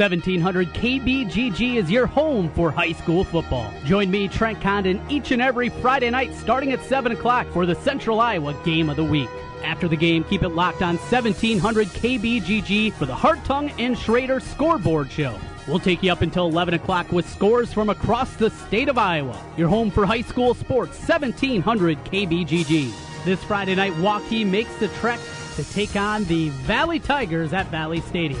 1700 KBGG is your home for high school football. Join me, Trent Condon, each and every Friday night starting at 7 o'clock for the Central Iowa Game of the Week. After the game, keep it locked on 1700 KBGG for the Hart Tongue and Schrader Scoreboard Show. We'll take you up until 11 o'clock with scores from across the state of Iowa. Your home for high school sports, 1700 KBGG. This Friday night, Waukee makes the trek to take on the Valley Tigers at Valley Stadium.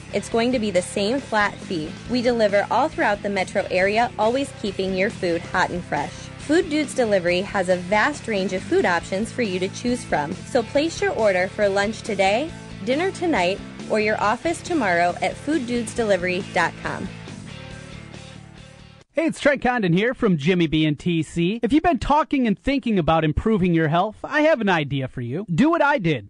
it's going to be the same flat fee. We deliver all throughout the metro area, always keeping your food hot and fresh. Food Dudes Delivery has a vast range of food options for you to choose from. So place your order for lunch today, dinner tonight, or your office tomorrow at fooddudesdelivery.com. Hey, it's Trent Condon here from Jimmy B and TC. If you've been talking and thinking about improving your health, I have an idea for you. Do what I did.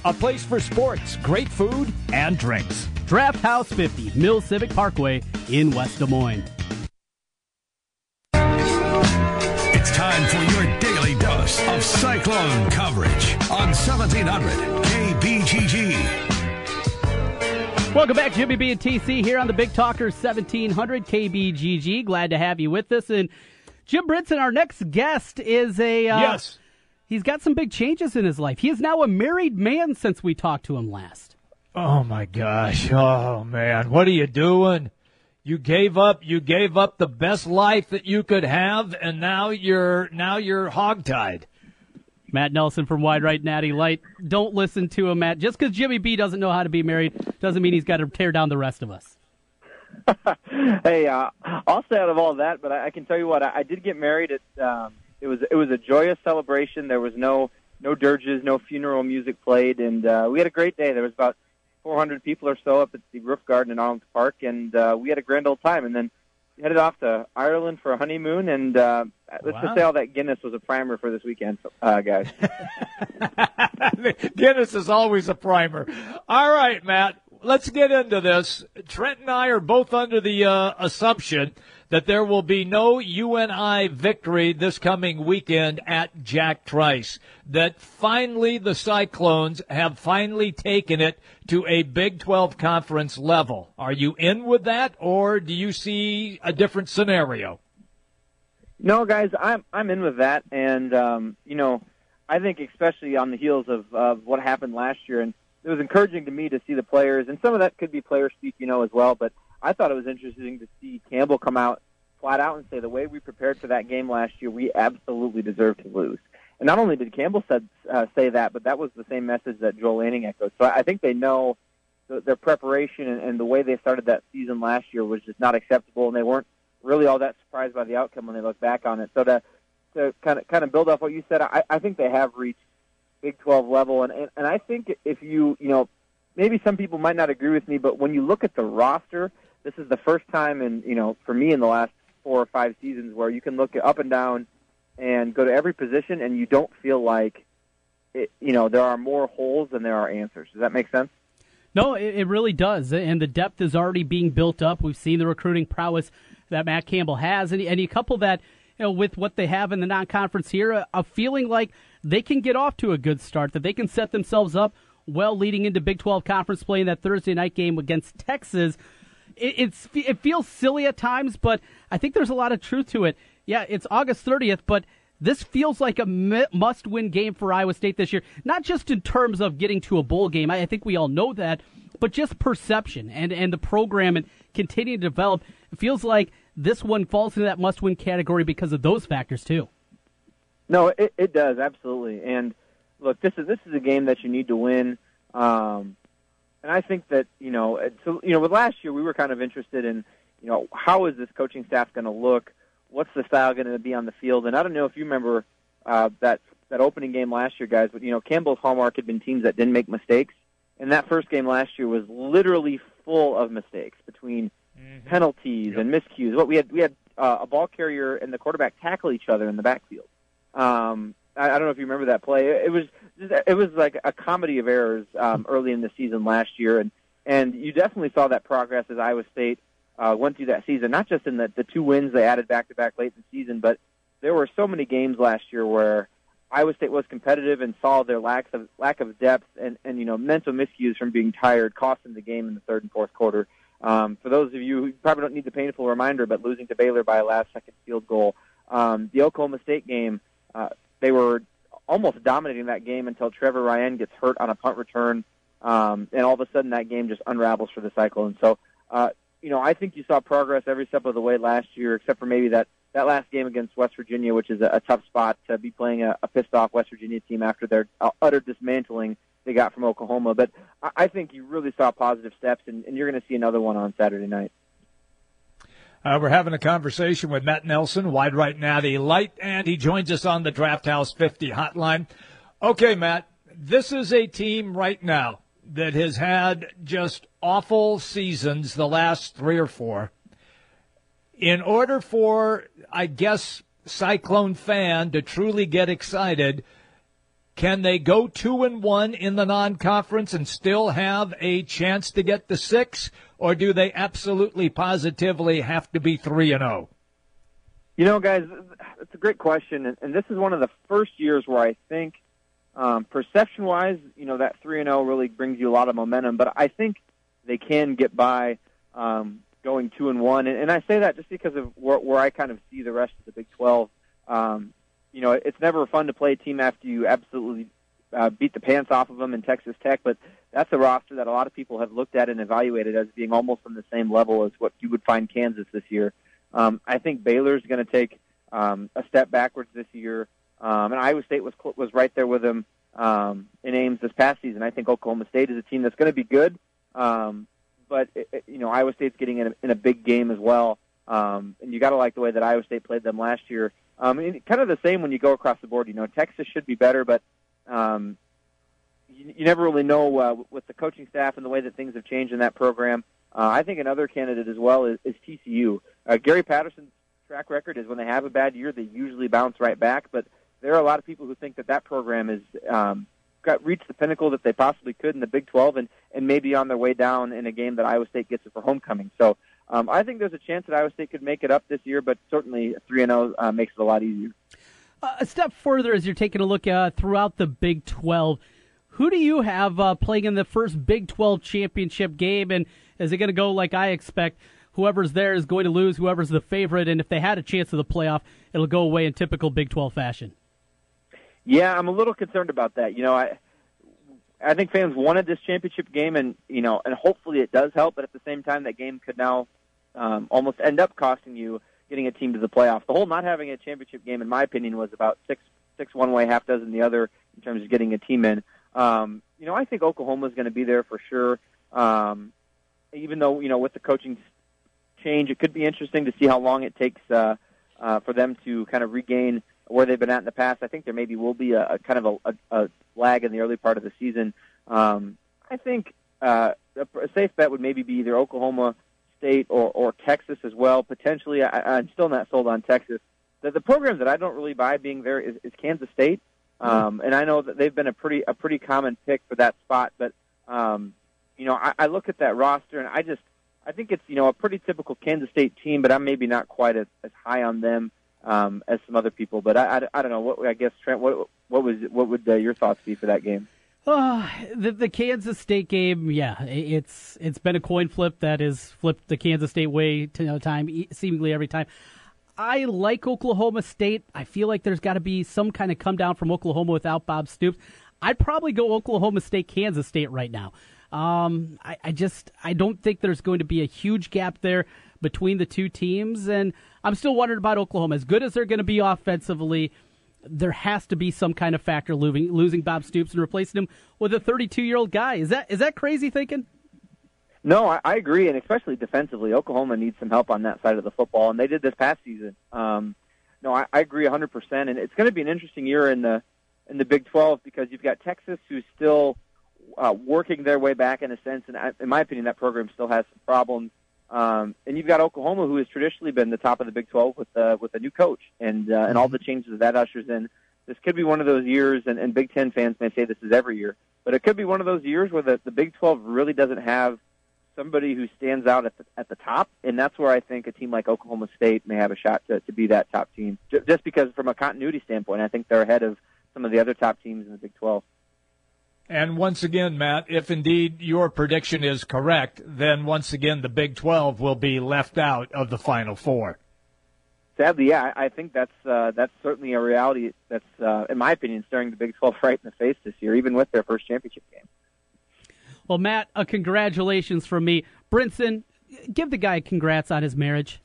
a place for sports, great food, and drinks. Draft House 50, Mill Civic Parkway in West Des Moines. It's time for your daily dose of cyclone coverage on 1700 KBGG. Welcome back, Jimmy B and TC here on the Big Talker 1700 KBGG. Glad to have you with us. And Jim Brinson, our next guest, is a uh, yes. He's got some big changes in his life. He is now a married man since we talked to him last. Oh my gosh! Oh man, what are you doing? You gave up. You gave up the best life that you could have, and now you're now you're hogtied. Matt Nelson from Wide Right Natty Light. Don't listen to him, Matt. Just because Jimmy B doesn't know how to be married doesn't mean he's got to tear down the rest of us. hey, uh, I'll stay out of all that, but I, I can tell you what I, I did get married. At um, it was it was a joyous celebration. There was no no dirges, no funeral music played, and uh, we had a great day. There was about 400 people or so up at the roof garden in Arnolds Park, and uh, we had a grand old time. And then headed off to Ireland for a honeymoon, and uh, let's Wow. just say all that Guinness was a primer for this weekend, uh, guys. Guinness is always a primer. All right, Matt, let's get into this. Trent and I are both under the uh, assumption that there will be no UNI victory this coming weekend at Jack Trice. That finally the Cyclones have finally taken it to a Big 12 conference level. Are you in with that, or do you see a different scenario? No, guys, I'm I'm in with that, and um, you know, I think especially on the heels of of what happened last year, and it was encouraging to me to see the players, and some of that could be player speak, you know, as well. But I thought it was interesting to see Campbell come out flat out and say the way we prepared for that game last year, we absolutely deserve to lose. And not only did Campbell said uh, say that, but that was the same message that Joel Lanning echoed. So I think they know the, their preparation and, and the way they started that season last year was just not acceptable, and they weren't really all that surprised by the outcome when they look back on it. So to to kind of kind of build off what you said, I, I think they have reached Big 12 level, and, and and I think if you you know maybe some people might not agree with me, but when you look at the roster, this is the first time in you know for me in the last four or five seasons where you can look up and down and go to every position, and you don't feel like it, you know there are more holes than there are answers. Does that make sense? No, it, it really does, and the depth is already being built up. We've seen the recruiting prowess that Matt Campbell has, and, and you couple that you know, with what they have in the non-conference here, a, a feeling like they can get off to a good start, that they can set themselves up well leading into Big 12 conference play in that Thursday night game against Texas. It, it's it feels silly at times, but I think there's a lot of truth to it. Yeah, it's August 30th, but this feels like a must-win game for Iowa State this year. Not just in terms of getting to a bowl game. I, I think we all know that, but just perception and and the program and continuing to develop. It feels like this one falls into that must-win category because of those factors too. No, it, it does absolutely. And look, this is this is a game that you need to win. Um, and I think that you know, so you know, with last year we were kind of interested in, you know, how is this coaching staff going to look? What's the style going to be on the field? And I don't know if you remember uh, that that opening game last year, guys, but you know, Campbell's hallmark had been teams that didn't make mistakes, and that first game last year was literally full of mistakes between mm-hmm. penalties yep. and miscues. What we had, we had uh, a ball carrier and the quarterback tackle each other in the backfield. Um, I, I don't know if you remember that play. It was it was like a comedy of errors um, early in the season last year, and and you definitely saw that progress as Iowa State uh, went through that season. Not just in the the two wins they added back to back late in the season, but there were so many games last year where Iowa State was competitive and saw their lack of lack of depth and and you know mental miscues from being tired cost them the game in the third and fourth quarter. Um, for those of you who probably don't need the painful reminder, but losing to Baylor by a last second field goal, um, the Oklahoma State game, uh, they were almost dominating that game until Trever Ryen gets hurt on a punt return, um, and all of a sudden that game just unravels for the cycle. And so, uh, you know, I think you saw progress every step of the way last year, except for maybe that that last game against West Virginia, which is a, a tough spot to be playing a, a pissed off West Virginia team after their uh, utter dismantling they got from Oklahoma. But I, I think you really saw positive steps, and, and you're going to see another one on Saturday night. Uh, we're having a conversation with Matt Nelson, wide right natty light, and he joins us on the Draft House 50 hotline. Okay, Matt, this is a team right now that has had just awful seasons the last three or four. In order for, I guess, Cyclone fan to truly get excited, can they go two and one in the non-conference and still have a chance to get the six, or do they absolutely positively have to be three and zero? Oh? You know, guys, it's a great question, and, this is one of the first years where I think, um, perception-wise, you know, that three and zero oh really brings you a lot of momentum. But I think they can get by um, going two and one, and, and I say that just because of where, where I kind of see the rest of the Big Twelve. Um, you know, it's never fun to play a team after you absolutely uh, beat the pants off of them in Texas Tech, but that's a roster that a lot of people have looked at and evaluated as being almost on the same level as what you would find Kansas this year. Um, I think Baylor's going to take um, a step backwards this year, um, and Iowa State was was right there with them um, in Ames this past season. I think Oklahoma State is a team that's going to be good, um, but it, you know Iowa State's getting in a, in a big game as well, um, and you got to like the way that Iowa State played them last year. Um, and kind of the same when you go across the board. You know, Texas should be better, but um, you, you never really know uh, with the coaching staff and the way that things have changed in that program. Uh, I think another candidate as well is, is TCU. Uh, Gary Patterson's track record is when they have a bad year, they usually bounce right back. But there are a lot of people who think that that program is um, got reached the pinnacle that they possibly could in the Big 12, and and maybe on their way down in a game that Iowa State gets it for homecoming. So um, I think there's a chance that Iowa State could make it up this year, but certainly three and zero oh, uh, makes it a lot easier. A step further, as you're taking a look uh, throughout the Big 12, who do you have uh, playing in the first Big 12 championship game? And is it going to go like I expect? Whoever's there is going to lose. Whoever's the favorite, and if they had a chance of the playoff, it'll go away in typical Big 12 fashion. Yeah, I'm a little concerned about that. You know, I I think fans wanted this championship game, and you know, and hopefully it does help. But at the same time, that game could now um, almost end up costing you getting a team to the playoffs. The whole not having a championship game, in my opinion, was about six six one way, half dozen the other in terms of getting a team in. Um, you know, I think Oklahoma is going to be there for sure. Um, even though you know with the coaching change, it could be interesting to see how long it takes uh, uh, for them to kind of regain where they've been at in the past. I think there maybe will be a, a kind of a, a, a lag in the early part of the season. Um, I think uh, a, a safe bet would maybe be either Oklahoma State or, or Texas as well. Potentially, I, I'm still not sold on Texas. The, the program that I don't really buy being there is, is Kansas State, mm-hmm. um, and I know that they've been a pretty a pretty common pick for that spot. But um, you know, I, I look at that roster and I just I think it's you know a pretty typical Kansas State team, but I'm maybe not quite as, as high on them. um, as some other people. But I, I, I don't know. What I guess Trent, what what was what would uh, your thoughts be for that game? Uh, the the Kansas State game, yeah, it's it's been a coin flip that has flipped the Kansas State way to you time seemingly every time. I like Oklahoma State. I feel like there's got to be some kind of come down from Oklahoma without Bob Stoops. I'd probably go Oklahoma State, Kansas State right now. Um, I, I just I don't think there's going to be a huge gap there between the two teams, and I'm still wondering about Oklahoma. As good as they're going to be offensively, there has to be some kind of factor losing losing Bob Stoops and replacing him with a 32 year old guy. Is that is that crazy thinking? No, I, I agree, and especially defensively, Oklahoma needs some help on that side of the football, and they did this past season. Um, no, I, I agree 100%, and it's going to be an interesting year in the in the Big 12 because you've got Texas who's still uh, working their way back in a sense, and I, in my opinion, that program still has some problems. Um, and you've got Oklahoma, who has traditionally been the top of the Big 12 with uh, with a new coach, and uh, and all the changes that ushers in. This could be one of those years, and, and Big Ten fans may say this is every year, but it could be one of those years where the, the Big 12 really doesn't have somebody who stands out at the, at the top, and that's where I think a team like Oklahoma State may have a shot to, to be that top team. Just because, from a continuity standpoint, I think they're ahead of some of the other top teams in the Big 12. And once again, Matt, if indeed your prediction is correct, then once again the Big 12 will be left out of the Final Four. Sadly, yeah, I think that's uh, that's certainly a reality. That's, uh, in my opinion, staring the Big 12 right in the face this year, even with their first championship game. Well, Matt, a congratulations from me. Brinson, give the guy congrats on his marriage.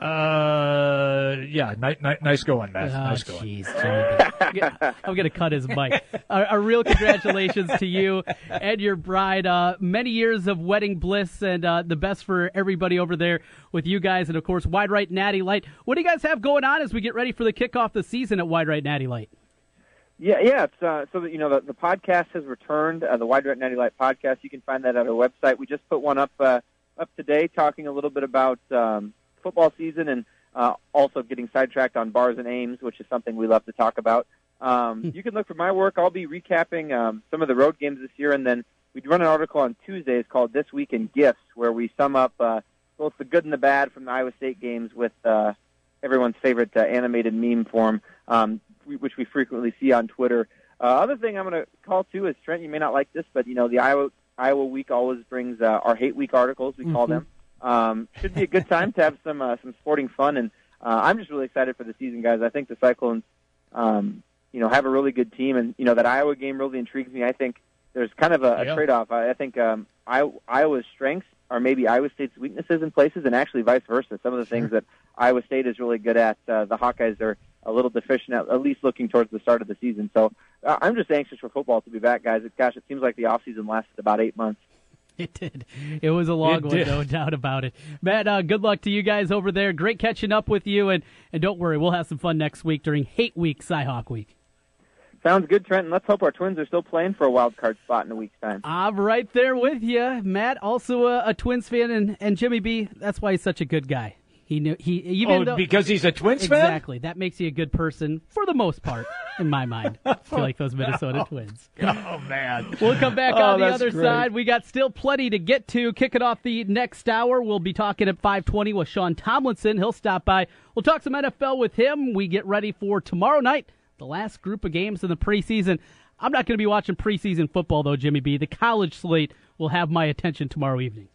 Uh, yeah, nice, nice going, Matt. Oh, nice going. Jeez, I'm gonna cut his mic. A, a, real congratulations to you and your bride. Uh, many years of wedding bliss, and uh, the best for everybody over there with you guys, and of course, Wide Right Natty Light. What do you guys have going on as we get ready for the kickoff of the season at Wide Right Natty Light? Yeah, yeah. It's uh, so that you know the, the podcast has returned. Uh, the Wide Right Natty Light podcast. You can find that at our website. We just put one up uh, up today, talking a little bit about. Um, football season and uh, also getting sidetracked on bars and Ames, which is something we love to talk about. Um, Hmm. you can look for my work. I'll be recapping um, some of the road games this year, and then we run an article on Tuesdays called "This Week in Gifts," where we sum up uh, both the good and the bad from the Iowa State games with uh, everyone's favorite uh, animated meme form, um, which we frequently see on Twitter. Uh, other thing I'm going to call too is Trent. You may not like this, but you know the Iowa Iowa Week always brings uh, our hate week articles. We call Mhm. them. Um, should be a good time to have some uh, some sporting fun, and uh, I'm just really excited for the season, guys. I think the Cyclones, um, you know, have a really good team, and you know that Iowa game really intrigues me. I think there's kind of a, a Yeah. trade-off. I, I think um, I, Iowa's strengths are maybe Iowa State's weaknesses in places, and actually vice versa. Some of the things that Iowa State is really good at, uh, the Hawkeyes are a little deficient at, at least looking towards the start of the season. So uh, I'm just anxious for football to be back, guys. Gosh, it seems like the off season lasted about eight months. It did. It was a long It one, did. no doubt about it. Matt, uh, good luck to you guys over there. Great catching up with you, and, and don't worry, we'll have some fun next week during Hate Week, Cyhawk Week. Sounds good, Trent. And let's hope our Twins are still playing for a wild card spot in a week's time. I'm right there with you, Matt. Also a, a Twins fan, and, and Jimmy B. That's why he's such a good guy. He knew he even Oh, though, because he's a Twins fan? Exactly. That makes you a good person for the most part, in my mind. I feel like those Minnesota oh, Twins. Oh man, We'll come back Oh, on the other great. side. We got still plenty to get to. Kicking off the next hour, we'll be talking at 520 with Sean Tomlinson. He'll stop by. We'll talk some NFL with him. We get ready for tomorrow night, the last group of games in the preseason. I'm not going to be watching preseason football, though, Jimmy B. The college slate will have my attention tomorrow evening.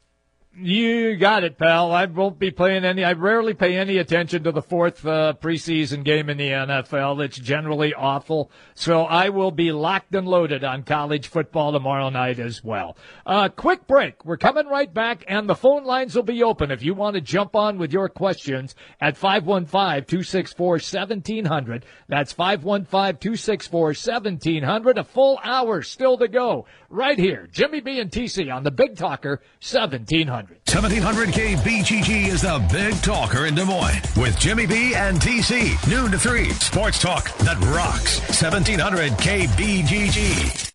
You got it, pal. I won't be paying any. I rarely pay any attention to the fourth uh, preseason game in the NFL. It's generally awful. So I will be locked and loaded on college football tomorrow night as well. Uh, quick break. We're coming right back, and the phone lines will be open if you want to jump on with your questions at 515-264-1700. That's 515-264-1700. A full hour still to go. Right here, Jimmy B and TC on the Big Talker 1700. 1700 KBGG is the big talker in Des Moines with Jimmy B and TC. Noon to 3. Sports talk that rocks. 1700 KBGG.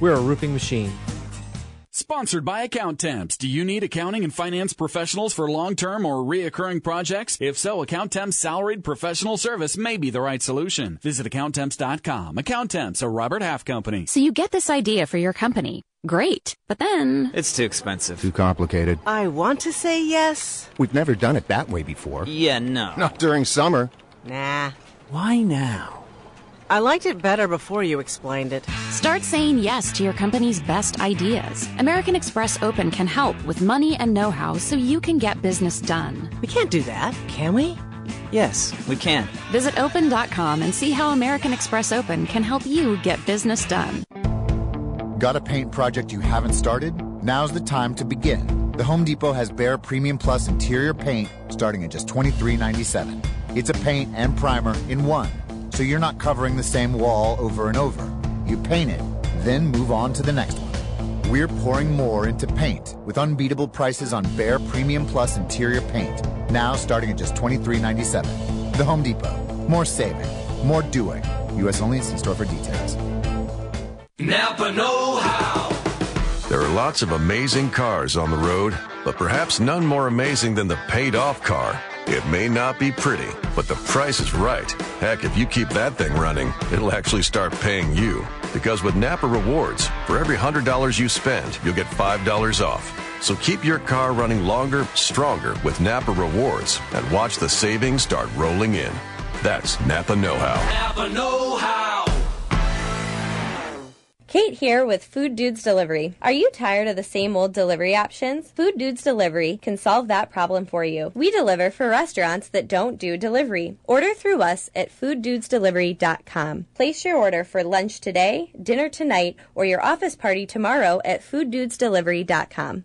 We're a roofing machine. Sponsored by Accountemps. Do you need accounting and finance professionals for long-term or reoccurring projects? If so, Accountemps salaried professional service may be the right solution. Visit Accountemps.com. Account Temps, a Robert Half company. So you get this idea for your company. Great. But then. It's too expensive. Too complicated. I want to say yes. We've never done it that way before. Yeah, no. Not during summer. Nah. Why now? I liked it better before you explained it. Start saying yes to your company's best ideas. American Express Open can help with money and know how so you can get business done. We can't do that, can we? Yes, we can. Visit open.com and see how American Express Open can help you get business done. Got a paint project you haven't started? Now's the time to begin. The Home Depot has Behr Premium Plus interior paint starting at just $23.97. It's a paint and primer in one so you're not covering the same wall over and over. You paint it, then move on to the next one. We're pouring more into paint with unbeatable prices on Behr Premium Plus interior paint, now starting at just $23.97. The Home Depot. More saving, more doing. U.S. only see store for details. Napa Know How. There are lots of amazing cars on the road, but perhaps none more amazing than the paid off car. It may not be pretty, but the price is right. Heck, if you keep that thing running, it'll actually start paying you. Because with Napa Rewards, for every $100 you spend, you'll get $5 off. So keep your car running longer, stronger with Napa Rewards and watch the savings start rolling in. That's Napa Know How. Napa Know How. Kate here with Food Dudes Delivery. Are you tired of the same old delivery options? Food Dudes Delivery can solve that problem for you. We deliver for restaurants that don't do delivery. Order through us at fooddudesdelivery.com. Place your order for lunch today, dinner tonight, or your office party tomorrow at fooddudesdelivery.com.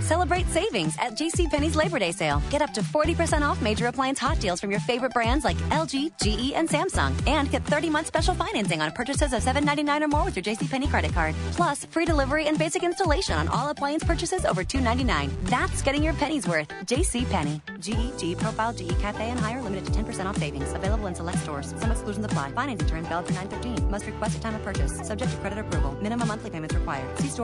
Celebrate savings at JCPenney's Labor Day sale. Get up to 40% off major appliance hot deals from your favorite brands like LG, GE, and Samsung. And get 30 month special financing on purchases of $7.99 or more with your JCPenney credit card. Plus, free delivery and basic installation on all appliance purchases over $2.99. That's getting your pennies worth. JCPenney. GE, GE Profile, GE Cafe, and higher limited to 10% off savings. Available in select stores. Some exclusions apply. Financing terms valid for 913. Must request a time of purchase. Subject to credit approval. Minimum monthly payments required. See store.